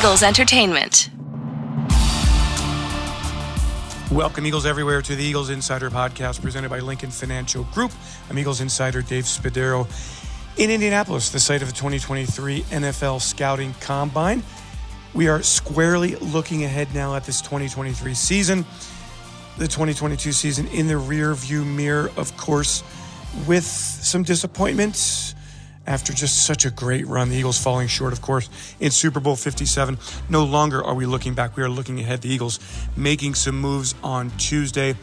Eagles Entertainment. Welcome, Eagles everywhere, to the Eagles Insider podcast presented by Lincoln Financial Group. I'm Eagles Insider Dave Spadaro in Indianapolis, the site of the 2023 NFL Scouting Combine. We are squarely looking ahead now at this 2023 season, the 2022 season in the rear view mirror, of course, with some disappointments after just such a great run. The Eagles falling short, of course, in Super Bowl 57. No longer are we looking back. We are looking ahead. The Eagles making some moves on Tuesday,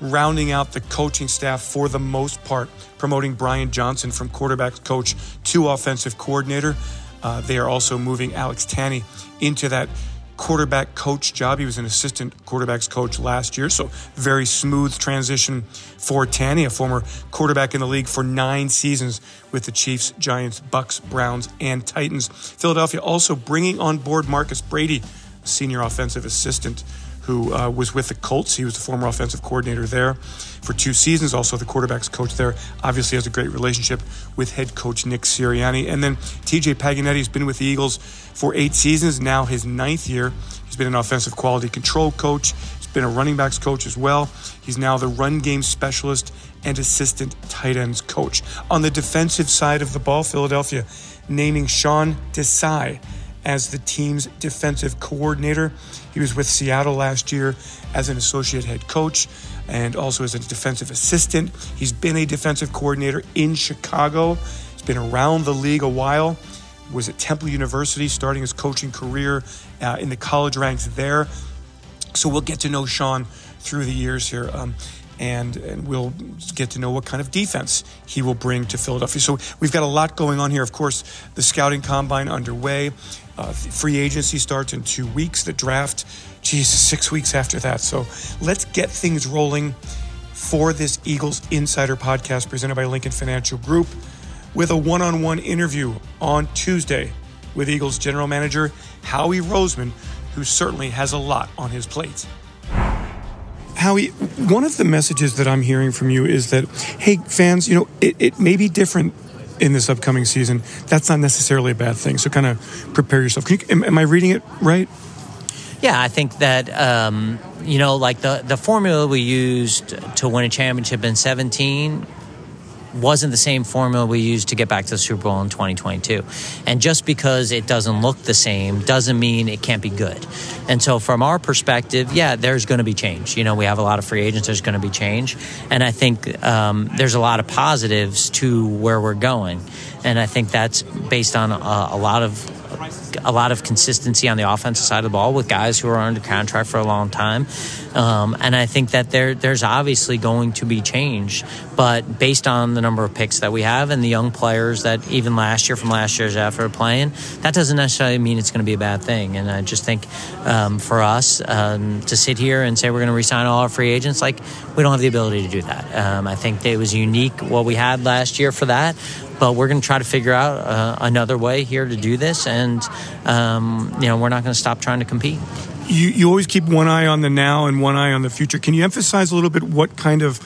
rounding out the coaching staff for the most part, promoting Brian Johnson from quarterback coach to offensive coordinator. Uh, they are also moving Alex Tanney into that quarterback coach job. He was an assistant quarterbacks coach last year, so very smooth transition for Tanney, a former quarterback in the league for nine seasons with the Chiefs, Giants, Bucks, Browns, and Titans. Philadelphia also bringing on board Marcus Brady, senior offensive assistant who uh, was with the Colts. He was the former offensive coordinator there for two seasons, also the quarterback's coach there. Obviously, has a great relationship with head coach Nick Sirianni. And then TJ Paganetti has been with the Eagles for eight seasons, now his ninth year. He's been an offensive quality control coach. He's been a running backs coach as well. He's now the run game specialist and assistant tight ends coach. On the defensive side of the ball, Philadelphia naming Sean Desai as the team's defensive coordinator. He was with Seattle last year as an associate head coach and also as a defensive assistant. He's been a defensive coordinator in Chicago. He's been around the league a while. Was at Temple University, starting his coaching career uh, in the college ranks there. So we'll get to know Sean through the years here. Um, and, and we'll get to know what kind of defense he will bring to Philadelphia. So we've got a lot going on here. Of course, the scouting combine underway. Uh, free agency starts in two weeks. The draft, Jesus, six weeks after that. So let's get things rolling for this Eagles Insider podcast presented by Lincoln Financial Group with a one on one interview on Tuesday with Eagles general manager Howie Roseman, who certainly has a lot on his plate. Howie, one of the messages that I'm hearing from you is that, hey, fans, you know, it, it may be different in this upcoming season. That's not necessarily a bad thing. So kind of prepare yourself. You, am, am, I reading it right? Yeah, I think that um, you know, like the the formula we used to win a championship in 17 wasn't the same formula we used to get back to the Super Bowl in 2022. And just because it doesn't look the same doesn't mean it can't be good. And so, from our perspective, yeah, there's going to be change. You know, we have a lot of free agents, there's going to be change. And I think um, there's a lot of positives to where we're going. And I think that's based on a, a lot of a lot of consistency on the offensive side of the ball with guys who are under contract for a long time. Um, and I think that there there's obviously going to be change, but based on the number of picks that we have and the young players that even last year from last year's effort playing, that doesn't necessarily mean it's going to be a bad thing. And I just think um, for us um, to sit here and say we're going to resign all our free agents, like we don't have the ability to do that. Um, I think it was unique what we had last year for that but we're going to try to figure out uh, another way here to do this, and um, you know we're not going to stop trying to compete. You, you always keep one eye on the now and one eye on the future. Can you emphasize a little bit what kind of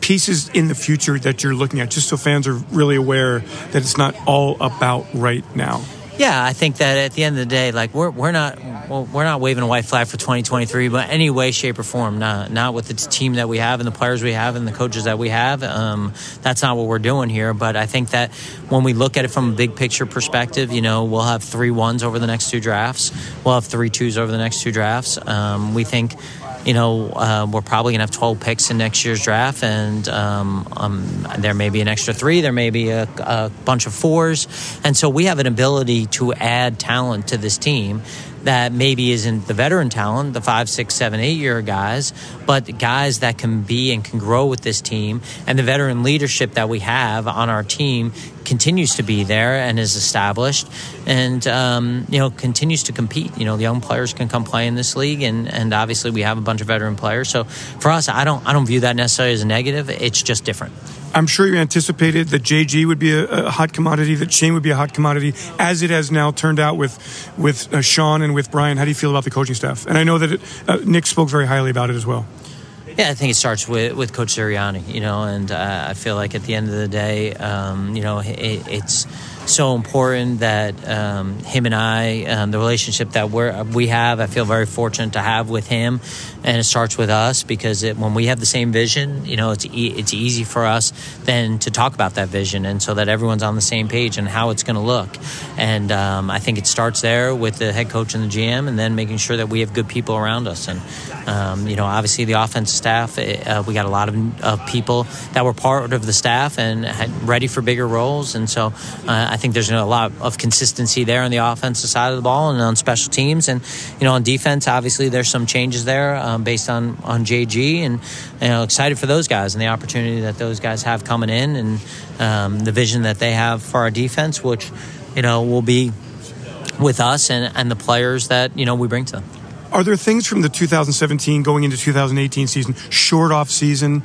pieces in the future that you're looking at, just so fans are really aware that it's not all about right now? Yeah, I think that at the end of the day, like we're we're not well, we're not waving a white flag for 2023, but any way, shape, or form, not not with the team that we have and the players we have and the coaches that we have. Um, that's not what we're doing here. But I think that when we look at it from a big picture perspective, you know, we'll have three ones over the next two drafts. We'll have three twos over the next two drafts. Um, we think you know, uh, we're probably going to have 12 picks in next year's draft, and um, um, there may be an extra three, there may be a, a bunch of fours. And so we have an ability to add talent to this team that maybe isn't the veteran talent, the five, six, seven, eight year guys, but guys that can be and can grow with this team. And the veteran leadership that we have on our team continues to be there and is established and, um, you know, continues to compete. You know, the young players can come play in this league and, and obviously we have a bunch of veteran players. So for us, I don't, I don't view that necessarily as a negative. It's just different. I'm sure you anticipated that JG would be a, a, hot commodity, that Shane would be a hot commodity, as it has now turned out with with uh, Sean and with Brian. How do you feel about the coaching staff? And I know that it, uh, Nick spoke very highly about it as well. Yeah, I think it starts with, with Coach Sirianni, you know, and uh, I feel like at the end of the day, um, you know, it, it's so important that um, him and I, um, the relationship that we we have, I feel very fortunate to have with him, and it starts with us because it, when we have the same vision, you know, it's e- it's easy for us then to talk about that vision, and so that everyone's on the same page and how it's going to look. And um, I think it starts there with the head coach and the GM, and then making sure that we have good people around us. And um, you know, obviously the offensive staff, uh, we got a lot of, people that were part of the staff and ready for bigger roles, and so. Uh, think there's a lot of consistency there on the offensive side of the ball and on special teams. And, you know, on defense, obviously there's some changes there um, based on, on JG. And, you know, excited for those guys and the opportunity that those guys have coming in and um, the vision that they have for our defense, which, you know, will be with us and, and the players that, you know, we bring to them. Are there things from the 2017 going into 2018 season, short off season,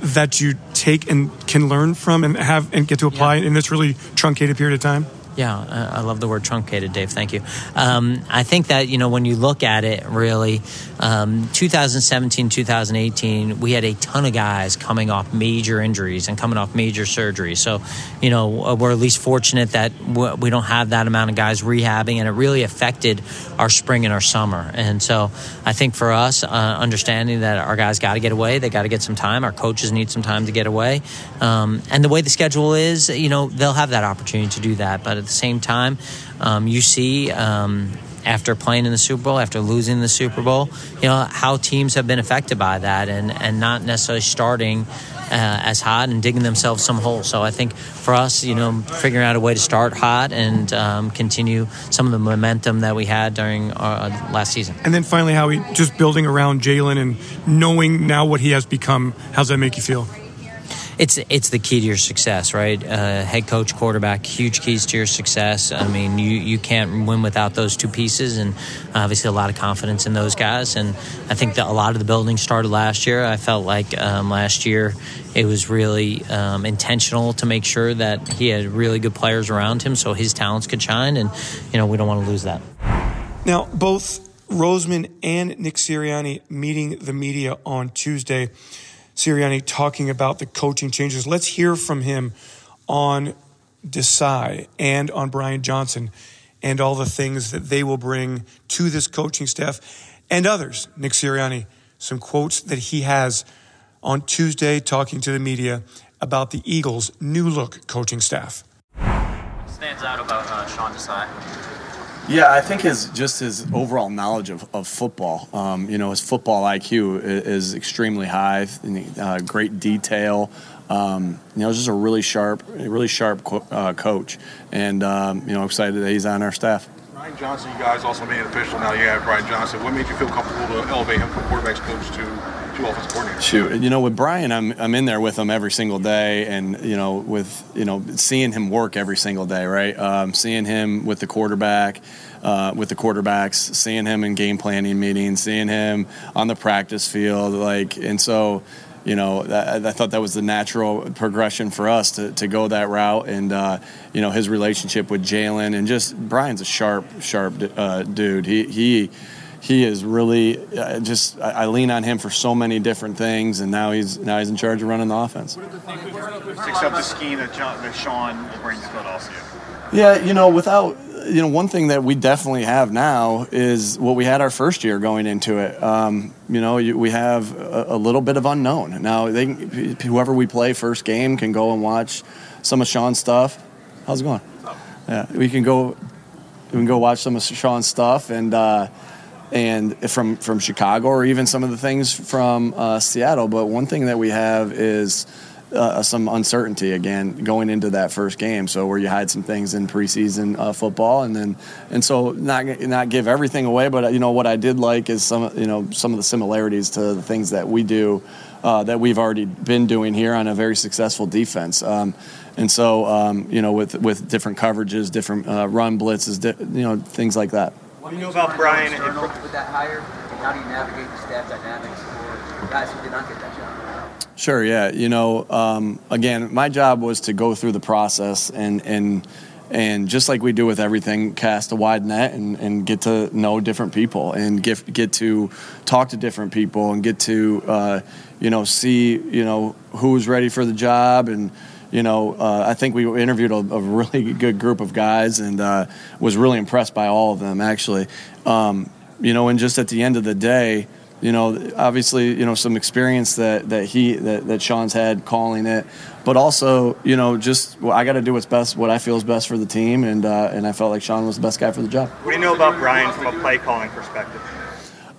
that you take and can learn from and have and get to apply yeah. in this really truncated period of time? Yeah, I love the word truncated, Dave. Thank you. Um, I think that, you know, when you look at it, really, um, 2017, 2018, we had a ton of guys coming off major injuries and coming off major surgeries. So, you know, uh, we're at least fortunate that we don't have that amount of guys rehabbing, and it really affected our spring and our summer. And so I think for us, uh, understanding that our guys got to get away, they got to get some time, our coaches need some time to get away. Um, and the way the schedule is, you know, they'll have that opportunity to do that. But the same time, um, you see um, after playing in the Super Bowl, after losing the Super Bowl, you know how teams have been affected by that, and and not necessarily starting. Uh, as hot and digging themselves some holes. So I think for us, you know, figuring out a way to start hot and um, continue some of the momentum that we had during our uh, last season. And then finally, how we just building around Jalen and knowing now what he has become. How's that make you feel? It's it's the key to your success, right? Uh, head coach, quarterback, huge keys to your success. I mean, you you can't win without those two pieces, and obviously a lot of confidence in those guys. And I think that a lot of the building started last year. I felt like um, last year it was really um, intentional to make sure that he had really good players around him, so his talents could shine. And you know, we don't want to lose that. Now, both Roseman and Nick Sirianni meeting the media on Tuesday. Sirianni talking about the coaching changes. Let's hear from him on Desai and on Brian Johnson and all the things that they will bring to this coaching staff and others. Nick Sirianni, some quotes that he has on Tuesday talking to the media about the Eagles' new look coaching staff. Stands out about uh, Sean Desai? Yeah, I think his just his overall knowledge of, of football, um, you know, his football IQ is, is extremely high. Uh, great detail. Um, you know, just a really sharp, really sharp co- uh, coach, and um, you know, excited that he's on our staff. Brian Johnson, you guys also made it official now. You have Brian Johnson. What made you feel comfortable to elevate him from quarterbacks coach to to offensive coordinator? Shoot, you know, with Brian, I'm I'm in there with him every single day, and you know, with you know, seeing him work every single day, right? Um, seeing him with the quarterback. Uh, with the quarterbacks, seeing him in game planning meetings, seeing him on the practice field, like, and so, you know, I, I thought that was the natural progression for us to, to go that route, and uh, you know, his relationship with Jalen, and just Brian's a sharp, sharp uh, dude. He he he is really uh, just I, I, lean on him for so many different things, and now he's now he's in charge of running the offense. Except the scheme that, John, that Sean brings to Philadelphia. Yeah, you know, without you know, one thing that we definitely have now is what we had our first year going into it. Um, you know, we have a, a, little bit of unknown now. They, whoever we play first game can go and watch some of Sean's stuff. How's it going? Yeah, we can go. We can go watch some of Sean's stuff and. Uh, and from from Chicago or even some of the things from uh, Seattle. But one thing that we have is uh, some uncertainty again going into that first game. So where you hide some things in preseason uh, football, and then and so not not give everything away. But you know what I did like is some you know some of the similarities to the things that we do. Uh, that we've already been doing here on a very successful defense, um, and so um, you know with with different coverages, different uh, run blitzes, di- you know things like that. What do you know about Brian? And with that hire, and how do you navigate the staff dynamics for guys who did not get that job? Sure. Yeah. You know, um, again, my job was to go through the process and and and just like we do with everything, cast a wide net and, and get to know different people and get get to talk to different people and get to uh, you know see you know who's ready for the job and you know, uh, I think we interviewed a, a, really good group of guys and uh, was really impressed by all of them, actually. Um, you know, and just at the end of the day, you know, obviously, you know, some experience that, that he that, that Sean's had calling it, but also, you know, just well, I got to do what's best, what I feel is best for the team, and uh, and I felt like Sean was the best guy for the job. What do you know about Brian from a play calling perspective?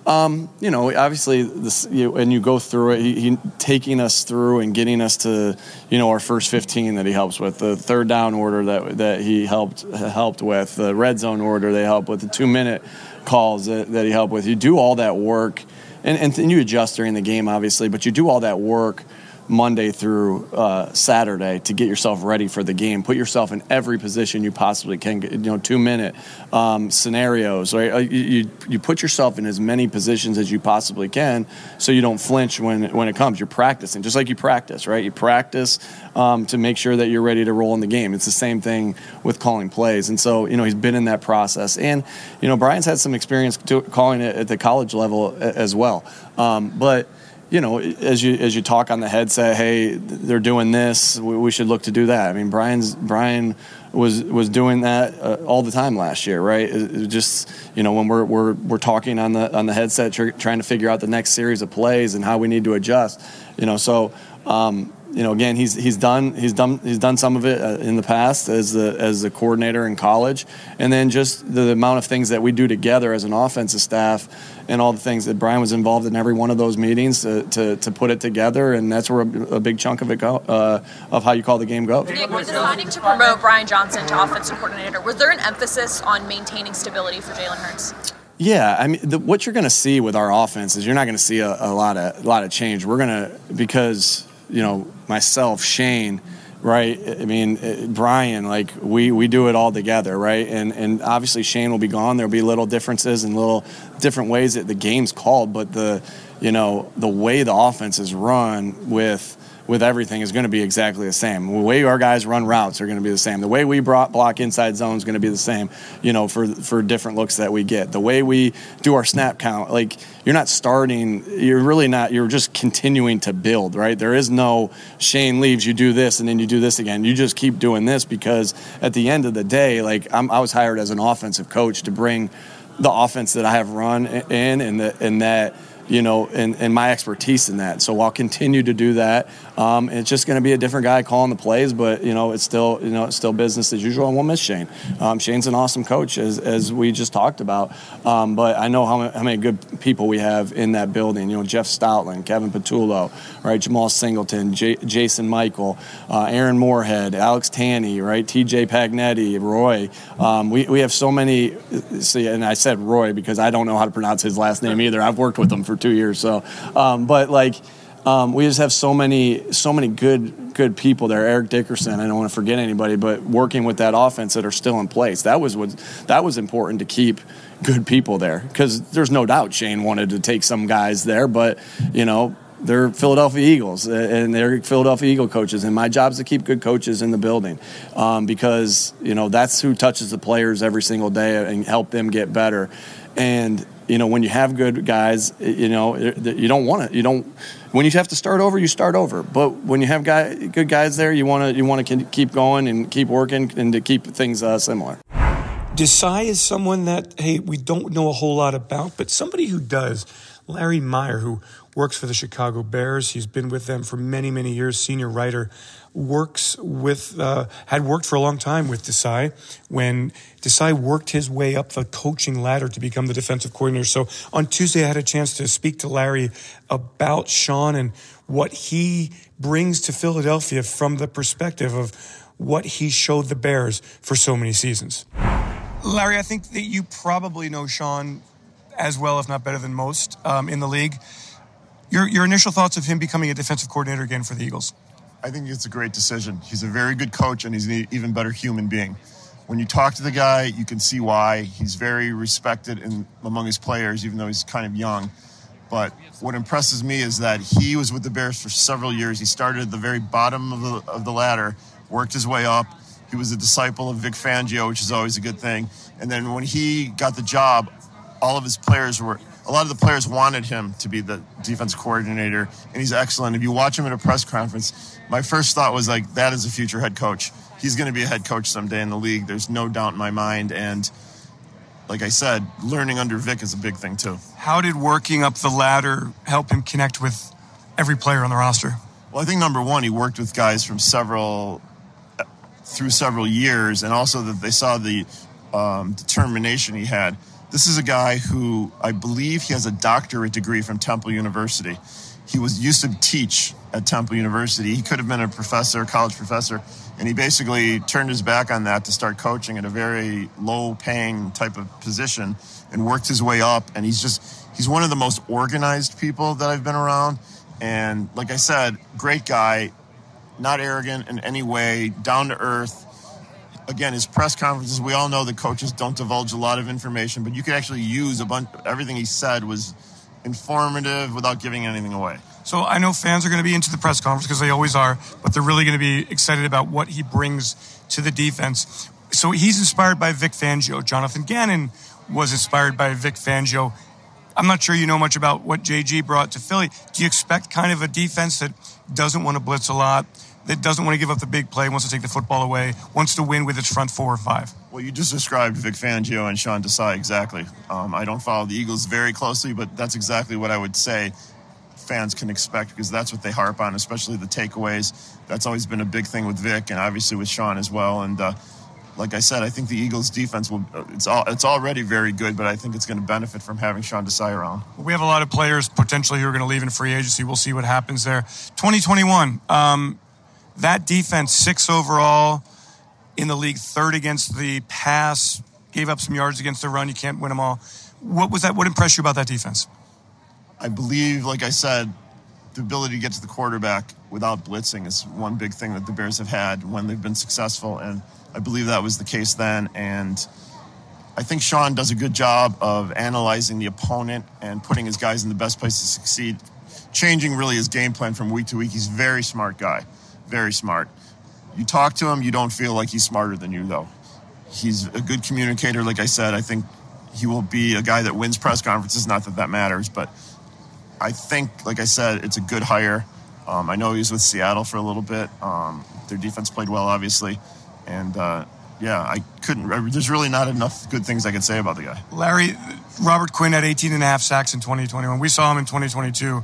Um, you know, obviously, this you, and you go through it. He, he, taking us through and getting us to, you know, our first 15 that he helps with, the third down order that that he helped helped with, the red zone order they helped with, the two minute calls that, that he helped with. You do all that work, and and, and you adjust during the game, obviously, but you do all that work Monday through uh, Saturday to get yourself ready for the game. Put yourself in every position you possibly can. You know, two minute um, scenarios. Right, uh, you, you put yourself in as many positions as you possibly can, so you don't flinch when when it comes. You're practicing just like you practice. Right, you practice um, to make sure that you're ready to roll in the game. It's the same thing with calling plays, and so you know he's been in that process. And you know Brian's had some experience calling it at the college level as well, um, but you know, as you as you talk on the headset, hey, they're doing this, we, we should look to do that. I mean, Brian's Brian was was doing that uh, all the time last year, right? It, it just you know when we're we're we're talking on the on the headset, tr- trying to figure out the next series of plays and how we need to adjust, you know. So um, you know, again, he's he's done he's done he's done some of it uh, in the past as the as the coordinator in college, and then just the amount of things that we do together as an offensive staff, and all the things that Brian was involved in every one of those meetings to, to, to put it together, and that's where a, a big chunk of it go uh, of how you call the game goes. Nick, deciding to promote Brian Johnson to offensive coordinator, was there an emphasis on maintaining stability for Jalen Hurts? Yeah, I mean, the, what you're going to see with our offense is you're not going to see a, a lot of a lot of change. We're going to because you know, myself, Shane, right? I mean, uh, Brian, like we we do it all together, right? And and obviously Shane will be gone. There'll be little differences and little different ways that the game's called, but the you know the way the offense is run with with everything is going to be exactly the same. The way our guys run routes are going to be the same. The way we block inside zone is going to be the same, you know, for for different looks that we get. The way we do our snap count, like you're not starting, you're really not, you're just continuing to build, right? There is no Shane leaves, you do this, and then you do this again. You just keep doing this because at the end of the day, like I'm, I was hired as an offensive coach to bring the offense that I have run in and, the, and that – you know, and, and my expertise in that. So I'll continue to do that. Um, it's just going to be a different guy calling the plays, but you know, it's still you know it's still business as usual. And we'll miss Shane. Um, Shane's an awesome coach, as, as we just talked about. Um, but I know how, how many good people we have in that building. You know, Jeff Stoutland, Kevin Patullo, right, Jemal Singleton, J- Jason Michael, uh, Aaron Moorehead, Alex Tanney, right, T.J. Paganetti, Roy. Um, we we have so many. See, and I said Roy because I don't know how to pronounce his last name either. I've worked with him for two years. So, um, but like. Um, we just have so many, so many good, good people there. Eric Dickerson. I don't want to forget anybody, but working with that offense that are still in place. That was what that was important to keep good people there because there's no doubt Shane wanted to take some guys there, but you know they're Philadelphia Eagles and they're Philadelphia Eagle coaches, and my job is to keep good coaches in the building um, because you know that's who touches the players every single day and help them get better. And you know, when you have good guys, you know, you don't want to, you don't, when you have to start over, you start over. But when you have guy, good guys there, you want to, you want to keep going and keep working and to keep things uh, similar. Desai is someone that, hey, we don't know a whole lot about, but somebody who does. Larry Mayer, who works for the Chicago Bears, he's been with them for many, many years, senior writer works with, uh, had worked for a long time with Desai when Desai worked his way up the coaching ladder to become the defensive coordinator. So on Tuesday, I had a chance to speak to Larry about Sean and what he brings to Philadelphia from the perspective of what he showed the Bears for so many seasons. Larry, I think that you probably know Sean as well, if not better than most, um, in the league. Your, your initial thoughts of him becoming a defensive coordinator again for the Eagles? I think it's a great decision. He's a very good coach and he's an even better human being. When you talk to the guy, you can see why. He's very respected in, among his players, even though he's kind of young. But what impresses me is that he was with the Bears for several years. He started at the very bottom of the, of the ladder, worked his way up. He was a disciple of Vic Fangio, which is always a good thing. And then when he got the job, all of his players were a lot of the players wanted him to be the defense coordinator, and he's excellent. If you watch him at a press conference, my first thought was like, that is a future head coach. He's going to be a head coach someday in the league. There's no doubt in my mind. And like I said, learning under Vic is a big thing too. How did working up the ladder help him connect with every player on the roster? Well, I think number one, he worked with guys from several through several years, and also that they saw the um, determination he had. This is a guy who I believe he has a doctorate degree from Temple University. He was used to teach at Temple University. He could have been a professor, college professor, and he basically turned his back on that to start coaching at a very low-paying type of position and worked his way up. And he's just he's one of the most organized people that I've been around. And like I said, great guy, not arrogant in any way, down to earth. Again, his press conferences, we all know the coaches don't divulge a lot of information, but you could actually use a bunch. Everything he said was informative without giving anything away. So I know fans are going to be into the press conference because they always are, but they're really going to be excited about what he brings to the defense. So he's inspired by Vic Fangio. Jonathan Gannon was inspired by Vic Fangio. I'm not sure you know much about what JG brought to Philly. Do you expect kind of a defense that doesn't want to blitz a lot, that doesn't want to give up the big play, wants to take the football away, wants to win with its front four or five? Well, you just described Vic Fangio and Sean Desai exactly. Um, I don't follow the Eagles very closely, but that's exactly what I would say fans can expect because that's what they harp on, especially the takeaways. That's always been a big thing with Vic and obviously with Sean as well. And uh, like I said, I think the Eagles' defense will it's all it's already very good, but I think it's going to benefit from having Sean Desai around. We have a lot of players potentially who are going to leave in free agency. We'll see what happens there. 2021, um, that defense six overall in the league, third against the pass, gave up some yards against the run. You can't win them all. What was that? What impressed you about that defense? I believe, like I said, the ability to get to the quarterback without blitzing is one big thing that the Bears have had when they've been successful, and I believe that was the case then. And I think Sean does a good job of analyzing the opponent and putting his guys in the best place to succeed, changing really his game plan from week to week. He's a very smart guy, very smart. You talk to him, you don't feel like he's smarter than you, though. He's a good communicator, like I said. I think he will be a guy that wins press conferences. Not that that matters, but I think, like I said, it's a good hire. Um, I know he was with Seattle for a little bit. Um, their defense played well, obviously, and uh, yeah, I couldn't. There's really not enough good things I could say about the guy. Larry, Robert Quinn had 18 and a half sacks in 2021. We saw him in 2022.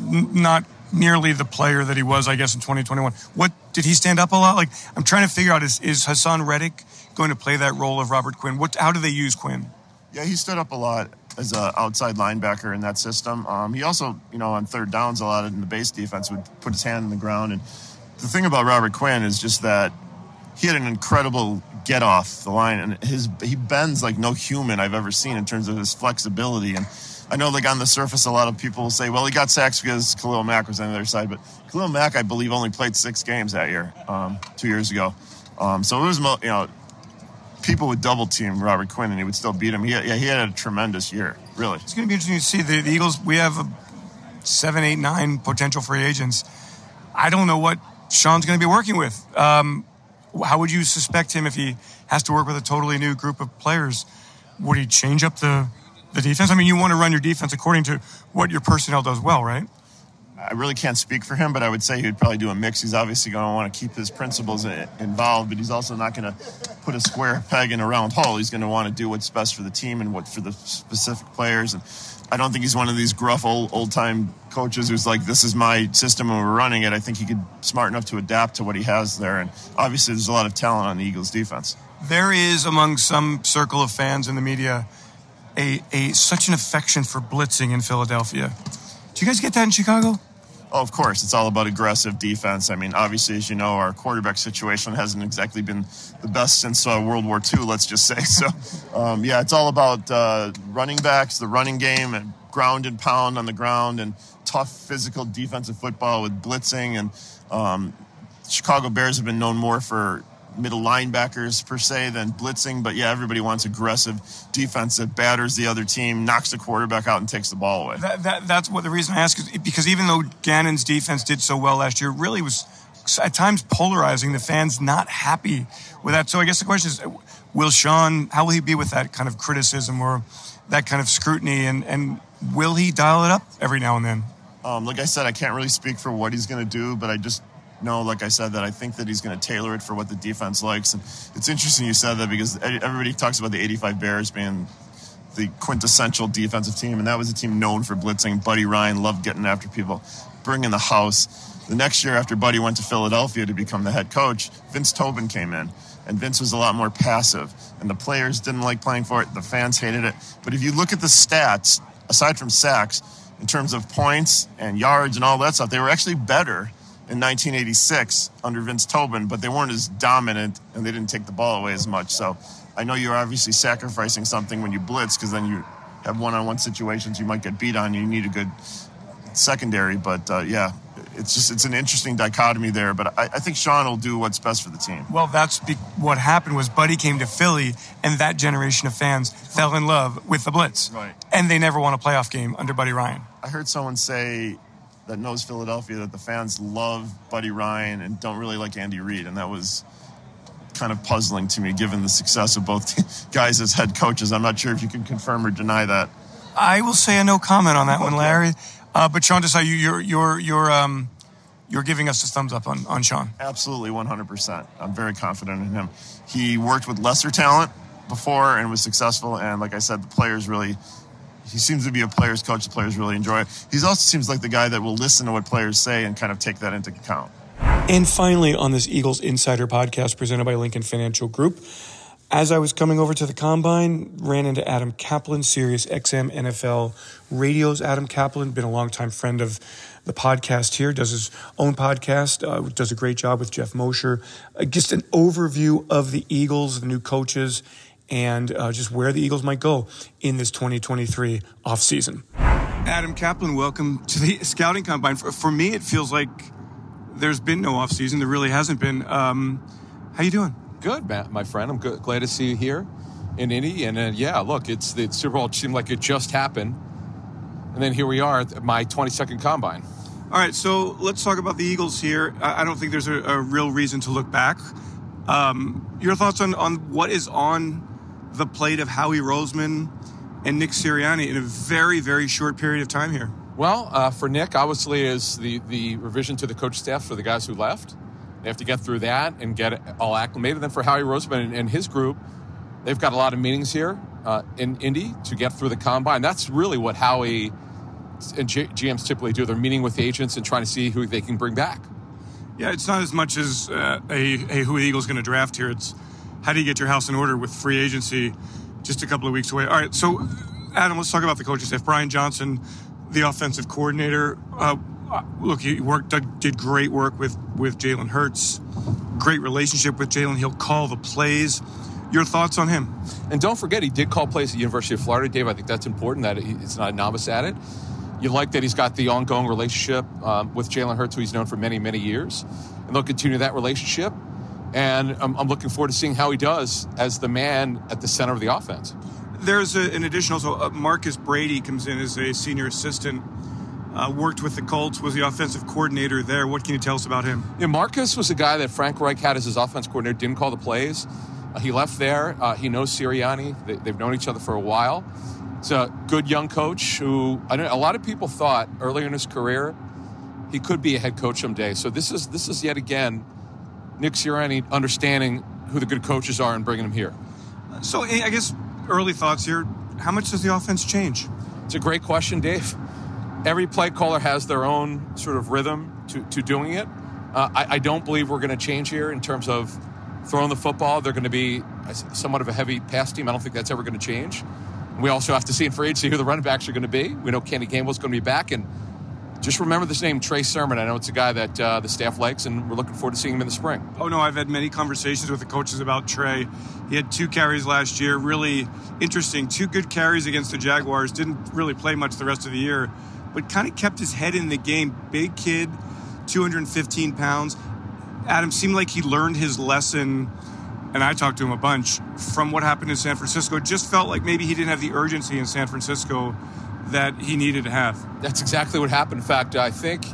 N- not nearly the player that he was, I guess, in 2021. What did he stand up a lot? Like I'm trying to figure out is is Haason Reddick going to play that role of Robert Quinn? What? How do they use Quinn? Yeah, he stood up a lot as an outside linebacker in that system. Um, he also, you know, on third downs a lot in the base defense would put his hand in the ground. And the thing about Robert Quinn is just that he had an incredible get off the line, and his he bends like no human I've ever seen in terms of his flexibility. And I know, like on the surface, a lot of people will say, "Well, he got sacks because Khalil Mack was on the other side," but Khalil Mack, I believe, only played six games that year, um, two years ago. Um, so it was, you know, people would double team Robert Quinn and he would still beat him. He yeah, he had a tremendous year, really. It's going to be interesting to see the, the Eagles. We have seven, eight, nine potential free agents. I don't know what Sean's going to be working with. Um, how would you suspect him if he has to work with a totally new group of players? Would he change up the the defense? I mean, you want to run your defense according to what your personnel does well, right? I really can't speak for him, but I would say he would probably do a mix. He's obviously going to want to keep his principles eh, involved, but he's also not going to put a square peg in a round hole. He's going to want to do what's best for the team and what for the specific players. And I don't think he's one of these gruff old old time coaches who's like, "This is my system and we're running it." I think he could smart enough to adapt to what he has there. And obviously, there's a lot of talent on the Eagles defense. There is among some circle of fans in the media a, a such an affection for blitzing in Philadelphia. Do you guys get that in Chicago? Oh, of course. It's all about aggressive defense. I mean, obviously, as you know, our quarterback situation hasn't exactly been the best since uh, World War II, let's just say. So, um, yeah, it's all about uh, running backs, the running game, and ground and pound on the ground, and tough physical defensive football with blitzing. And um, Chicago Bears have been known more for middle linebackers per se than blitzing, but yeah, everybody wants aggressive defense that batters the other team, knocks the quarterback out, and takes the ball away. That, that, that's what the reason I ask is because even though Gannon's defense did so well last year, really was at times polarizing. The fans not happy with that. So I guess the question is, will Sean? How will he be with that kind of criticism or that kind of scrutiny? And and will he dial it up every now and then? Um, like I said, I can't really speak for what he's going to do, but I just know, like I said, that I think that he's going to tailor it for what the defense likes. And it's interesting you said that because everybody talks about the 85 Bears being the quintessential defensive team, and that was a team known for blitzing. Buddy Ryan loved getting after people, bringing the house. The next year, after Buddy went to Philadelphia to become the head coach, Vince Tobin came in, and Vince was a lot more passive, and the players didn't like playing for it. The fans hated it. But if you look at the stats, aside from sacks, in terms of points and yards and all that stuff, they were actually better in 1986 under Vince Tobin, but they weren't as dominant and they didn't take the ball away as much. So I know you're obviously sacrificing something when you blitz because then you have one-on-one situations you might get beat on. You need a good secondary, but uh, yeah, it's just it's an interesting dichotomy there. But I, I, think Sean will do what's best for the team. Well, that's be- what happened was Buddy came to Philly, and that generation of fans fell in love with the blitz, right? And they never won a playoff game under Buddy Ryan. I heard someone say that knows Philadelphia that the fans love Buddy Ryan and don't really like Andy Reid, and that was kind of puzzling to me given the success of both guys as head coaches. I'm not sure if you can confirm or deny that. I will say a no comment on that one, Larry. Uh, but Sean Desai, you, you're you're you're um, you're giving us a thumbs up on on Sean. Absolutely, 100. percent I'm very confident in him. He worked with lesser talent before and was successful, and like I said, the players really he seems to be a player's coach. The players really enjoy it. He also seems like the guy that will listen to what players say and kind of take that into account. And finally, on this Eagles Insider podcast presented by Lincoln Financial Group, as I was coming over to the combine, ran into Adam Caplan, Sirius XM NFL Radio's Adam Caplan, been a longtime friend of the podcast here, does his own podcast, uh, does a great job with Jeff Mosher. Uh, just an overview of the Eagles, the new coaches, and uh, just where the Eagles might go in this 2023 offseason. Adam Caplan, welcome to the scouting combine. For, for, me, it feels like there's been no offseason. There really hasn't been. Um, how you doing? Good, Matt, my friend. I'm good, glad to see you here in Indy. And uh, yeah, look, it's the Super Bowl seemed like it just happened, and then here we are at my 22nd combine. All right, so let's talk about the Eagles here. I don't think there's a, a real reason to look back. Um, your thoughts on, on what is on the plate of Howie Roseman and Nick Sirianni in a very, very short period of time here? Well, uh, for Nick, obviously, is the, the revision to the coach staff for the guys who left. They have to get through that and get all acclimated. Then for Howie Roseman and, and his group, they've got a lot of meetings here uh, in Indy to get through the combine. That's really what Howie and G- GMs typically do. They're meeting with the agents and trying to see who they can bring back. Yeah, it's not as much as uh, a, a who the Eagles going to draft here. It's how do you get your house in order with free agency just a couple of weeks away? All right, so Adam, let's talk about the coaching staff. Brian Johnson, the offensive coordinator. Uh, look, he worked did great work with with Jalen Hurts. Great relationship with Jalen. He'll call the plays. Your thoughts on him? And don't forget, he did call plays at University of Florida, Dave. I think that's important that he's not a novice at it. You like that he's got the ongoing relationship um, with Jalen Hurts, who he's known for many, many years, and they'll continue that relationship. And I'm, I'm, looking forward to seeing how he does as the man at the center of the offense. There's a, an additional, so uh, Marcus Brady comes in as a senior assistant. Uh, worked with the Colts, was the offensive coordinator there. What can you tell us about him? Yeah, Marcus was a guy that Frank Reich had as his offense coordinator, didn't call the plays. Uh, he left there. Uh, he knows Sirianni. They, have known each other for a while. It's a good young coach who I know a lot of people thought earlier in his career he could be a head coach someday. So this is this is yet again Nick Sirianni understanding who the good coaches are and bringing them here. So I guess early thoughts here. How much does the offense change? It's a great question, Dave. Every play caller has their own sort of rhythm to, to doing it. Uh, I, I, don't believe we're going to change here in terms of throwing the football. They're going to be somewhat of a heavy pass team. I don't think that's ever going to change. We also have to see in free agency who the running backs are going to be. We know Kenny Gainwell's going to be back, and just remember this name, Trey Sermon. I know it's a guy that uh, the staff likes, and we're looking forward to seeing him in the spring. Oh, no, I've had many conversations with the coaches about Trey. He had two carries last year, really interesting. Two good carries against the Jaguars. Didn't really play much the rest of the year, but kind of kept his head in the game. Big kid, 215 pounds. Adam seemed like he learned his lesson, and I talked to him a bunch from what happened in San Francisco. Just felt like maybe he didn't have the urgency in San Francisco that he needed to have. That's exactly what happened. In fact, I think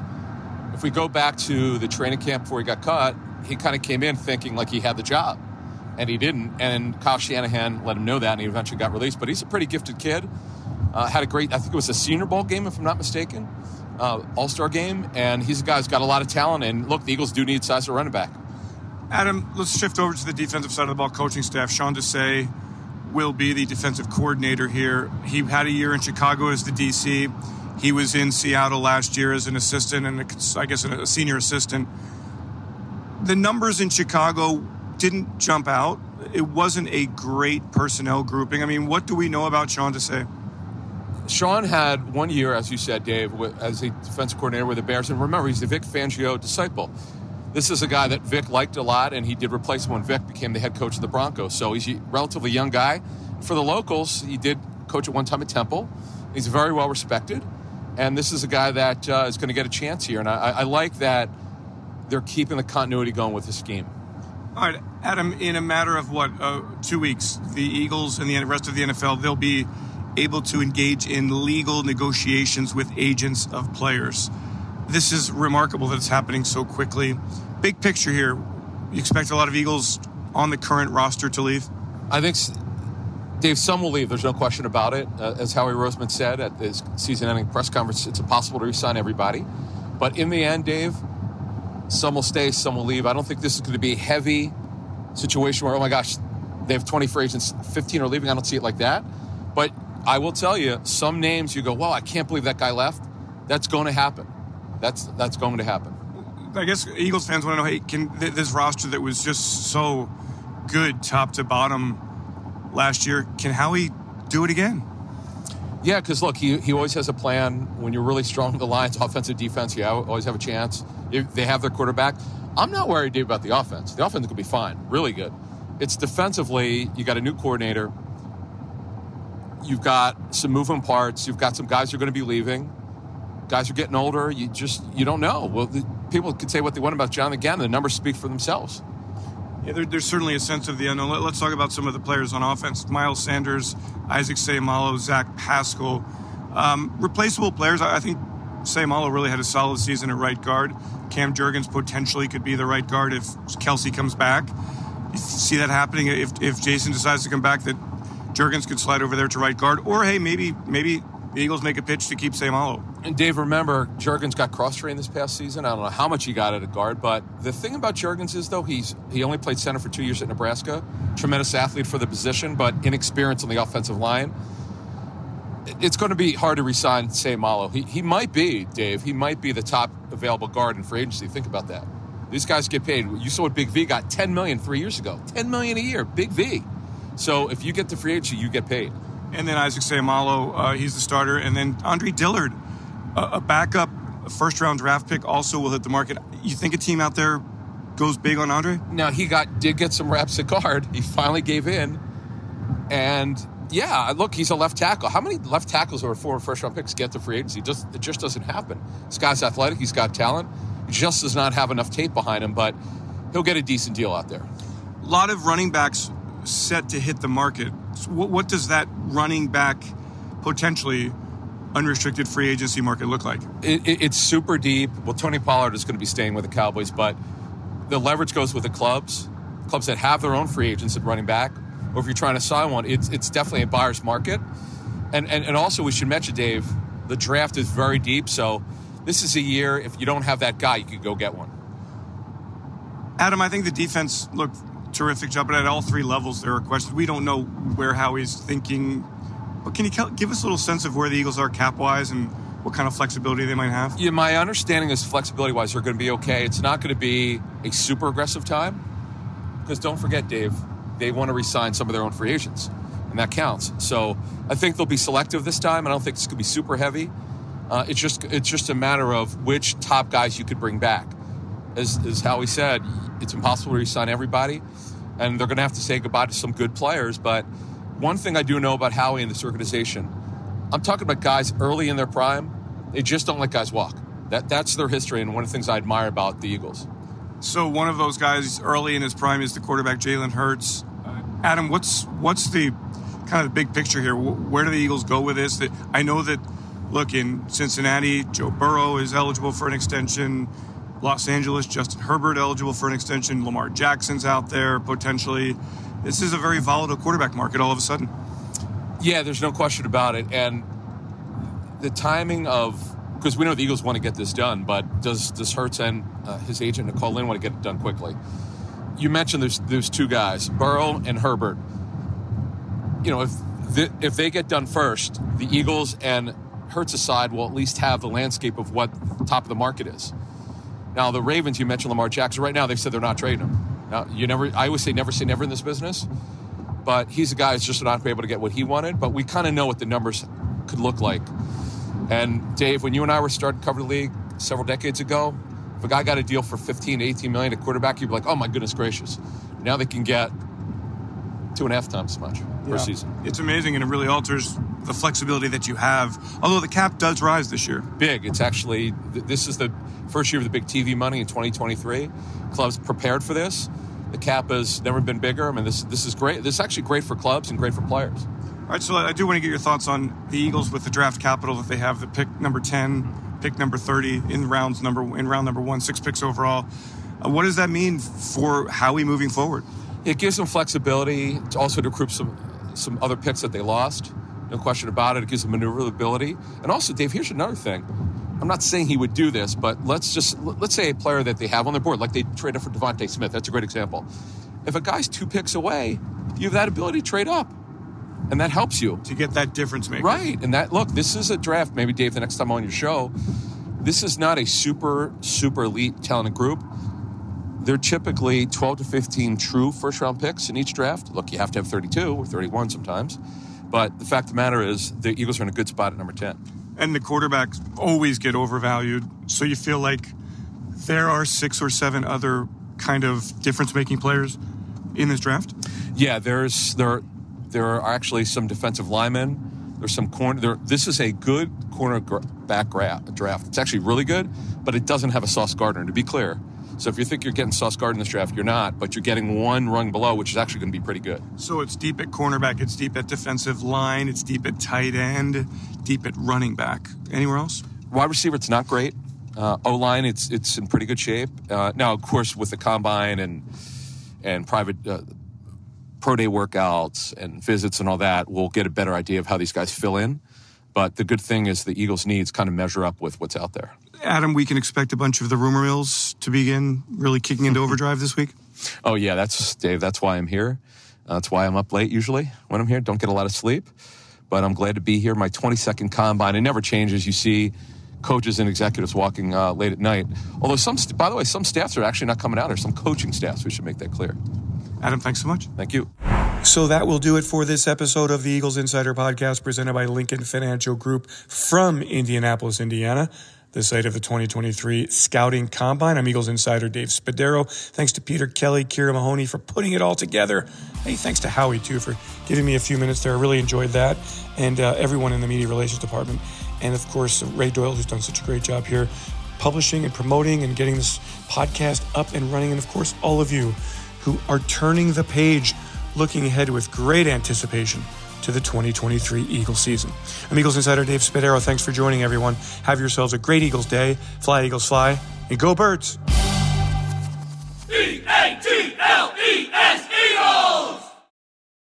if we go back to the training camp before he got cut, he kind of came in thinking like he had the job, and he didn't. And Kyle Shanahan let him know that, and he eventually got released. But he's a pretty gifted kid. Uh, had a great, I think it was a Senior Bowl game, if I'm not mistaken, uh, All Star game, and he's a guy who's got a lot of talent. And look, the Eagles do need size at running back. Adam, let's shift over to the defensive side of the ball coaching staff. Sean Desai will be the defensive coordinator here. He had a year in Chicago as the DC. He was in Seattle last year as an assistant and a, I guess a senior assistant. The numbers in Chicago didn't jump out. It wasn't a great personnel grouping. I mean, what do we know about Sean Desai? Sean had one year, as you said, Dave, as a defensive coordinator with the Bears. And remember, he's the Vic Fangio disciple. This is a guy that Vic liked a lot, and he did replace him when Vic became the head coach of the Broncos. So he's a relatively young guy. For the locals, he did coach at one time at Temple. He's very well respected. And this is a guy that uh, is going to get a chance here. And I, I like that they're keeping the continuity going with the scheme. All right, Adam, in a matter of what, uh, two weeks, the Eagles and the rest of the NFL, they'll be able to engage in legal negotiations with agents of players. This is remarkable that it's happening so quickly. Big picture here, you expect a lot of Eagles on the current roster to leave? I think, Dave, some will leave. There's no question about it. Uh, as Howie Roseman said at his season ending press conference, it's impossible to resign everybody. But in the end, Dave, some will stay, some will leave. I don't think this is going to be a heavy situation where, oh my gosh, they have 20 free agents, 15 are leaving. I don't see it like that. But I will tell you, some names you go, wow, I can't believe that guy left. That's going to happen. That's that's going to happen. I guess Eagles fans want to know, hey, can this roster that was just so good top to bottom last year, can Howie do it again? Yeah, because look, he, he always has a plan. When you're really strong the Lions, offensive defense, you always have a chance. If they have their quarterback. I'm not worried, about the offense. The offense could be fine, really good. It's defensively, you got a new coordinator. You've got some moving parts. You've got some guys who are going to be leaving. Guys are getting older. You just you don't know. Well, the, people can say what they want about Jon Gannon. The numbers speak for themselves. Yeah, there, there's certainly a sense of the unknown. Let, us talk about some of the players on offense: Miles Sanders, Isaac Seumalo, Zach Pascal. Um, replaceable players. I, I think Seumalo really had a solid season at right guard. Cam Jurgens potentially could be the right guard if Kelce comes back. You see that happening if, if Jason decides to come back. That Jurgens could slide over there to right guard, or hey, maybe maybe the Eagles make a pitch to keep Seumalo. And Dave, remember Jurgens got cross trained this past season. I don't know how much he got at a guard, but the thing about Jurgens is though he's he only played center for two years at Nebraska. Tremendous athlete for the position, but inexperienced on the offensive line. It's going to be hard to resign Seumalo. He he might be Dave. He might be the top available guard in free agency. Think about that. These guys get paid. You saw what Big V got 10 million three years ago. 10 million a year, Big V. So if you get the free agency, you get paid. And then Isaac Seumalo, uh, he's the starter. And then Andre Dillard, a, a backup first round draft pick, also will hit the market. You think a team out there goes big on Andre? Now he got did get some reps at guard. He finally gave in, and yeah, look, he's a left tackle. How many left tackles or former first round picks get to free agency? Just it just doesn't happen. This guy's athletic. He's got talent. He just does not have enough tape behind him, but he'll get a decent deal out there. A lot of running backs set to hit the market. So what, what does that running back potentially unrestricted free agency market look like? It, it, it's super deep. Well, Tony Pollard is going to be staying with the Cowboys, but the leverage goes with the clubs, clubs that have their own free agents at running back, or if you're trying to sign one, it's it's definitely a buyer's market. And, and and also we should mention, Dave, the draft is very deep, so this is a year if you don't have that guy, you could go get one. Adam, I think the defense looked terrific job, but at all three levels there are questions. We don't know where Howie's thinking, but can you give us a little sense of where the Eagles are cap wise and what kind of flexibility they might have? Yeah, my understanding is flexibility wise, they're going to be okay. It's not going to be a super aggressive time because don't forget, Dave, they want to resign some of their own free agents, and that counts. So I think they'll be selective this time. I don't think it's going to be super heavy. Uh, it's just it's just a matter of which top guys you could bring back. As, as Howie said, it's impossible to resign everybody, and they're going to have to say goodbye to some good players. But one thing I do know about Howie and this organization, I'm talking about guys early in their prime. They just don't let guys walk. That that's their history, and one of the things I admire about the Eagles. So one of those guys early in his prime is the quarterback Jalen Hurts. Adam, what's what's the kind of the big picture here? Where do the Eagles go with this? That I know that look in Cincinnati, Joe Burrow is eligible for an extension. Los Angeles, Justin Herbert eligible for an extension. Lamar Jackson's out there potentially. This is a very volatile quarterback market all of a sudden. Yeah, there's no question about it. And the timing of because we know the Eagles want to get this done, but does does Hurts and uh, his agent Nicole Lynn want to get it done quickly? You mentioned there's there's two guys, Burrow and Herbert. You know, if the, if they get done first, the Eagles and Hurts aside will at least have the landscape of what top of the market is. Now the Ravens, you mentioned Lamar Jackson. Right now, they've said they're not trading him. Now you never. I always say never say never in this business, but he's a guy who's just not able to get what he wanted. But we kind of know what the numbers could look like. And Dave, when you and I were starting to cover the league several decades ago, if a guy got a deal for 15, 18 million a quarterback, you'd be like, oh my goodness gracious. Now they can get two and a half times as much per season. It's amazing, and it really alters the flexibility that you have. Although the cap does rise this year. Big. It's actually, this is the first year of the big TV money in 2023. Clubs prepared for this. The cap has never been bigger. I mean, this this is great. This is actually great for clubs and great for players. All right, so I do want to get your thoughts on the Eagles with the draft capital that they have, the pick number 10, pick number 30 in rounds number in round number 1, 6 picks overall. Uh, what does that mean for Howie moving forward? It gives them flexibility to also to recruit some some other picks that they lost. No question about it. It gives them maneuverability. And also, Dave, here's another thing. I'm not saying he would do this, but let's just let's say a player that they have on their board, like they traded up for DeVonta Smith. That's a great example. If a guy's two picks away, you have that ability to trade up, and that helps you to get that difference maker. Right. And that look, this is a draft. Maybe Dave, the next time on your show, this is not a super super elite talented group. They're typically 12 to 15 true first round picks in each draft. Look, you have to have 32 or 31 sometimes. But the fact of the matter is, the Eagles are in a good spot at number 10. And the quarterbacks always get overvalued. So you feel like there are six or seven other kind of difference making players in this draft? Yeah, there's there there are actually some defensive linemen. There's some corner. There, this is a good cornerback draft. It's actually really good, but it doesn't have a Sauce Gardner. To be clear, so if you think you're getting Sauce Gardner in this draft, you're not. But you're getting one rung below, which is actually going to be pretty good. So it's deep at cornerback, it's deep at defensive line, it's deep at tight end, deep at running back. Anywhere else? Wide receiver, it's not great. Uh, o line, it's it's in pretty good shape. Uh, now, of course, with the combine and and private uh, pro day workouts and visits and all that, we'll get a better idea of how these guys fill in. But the good thing is the Eagles' needs kind of measure up with what's out there. Adam, we can expect a bunch of the rumor mills to begin really kicking into overdrive this week. Oh yeah, that's Dave. That's why I'm here. Uh, that's why I'm up late usually when I'm here. Don't get a lot of sleep, but I'm glad to be here. My 22nd combine. It never changes. You see coaches and executives walking uh, late at night. Although some, st- by the way, some staffs are actually not coming out. There's some coaching staffs. We should make that clear. Adam, thanks so much. Thank you. So that will do it for this episode of the Eagles Insider Podcast presented by Lincoln Financial Group from Indianapolis, Indiana, the site of the 2023 Scouting Combine. I'm Eagles Insider Dave Spadaro. Thanks to Peter Kelly, Kira Mahoney for putting it all together. Hey, thanks to Howie, too, for giving me a few minutes there. I really enjoyed that. And uh, everyone in the media relations department. And of course, Ray Doyle, who's done such a great job here publishing and promoting and getting this podcast up and running. And of course, all of you who are turning the page, looking ahead with great anticipation to the 2023 Eagle season. I'm Eagles Insider Dave Spadaro. Thanks for joining, everyone. Have yourselves a great Eagles day. Fly, Eagles, fly, and go, birds. E A T L E S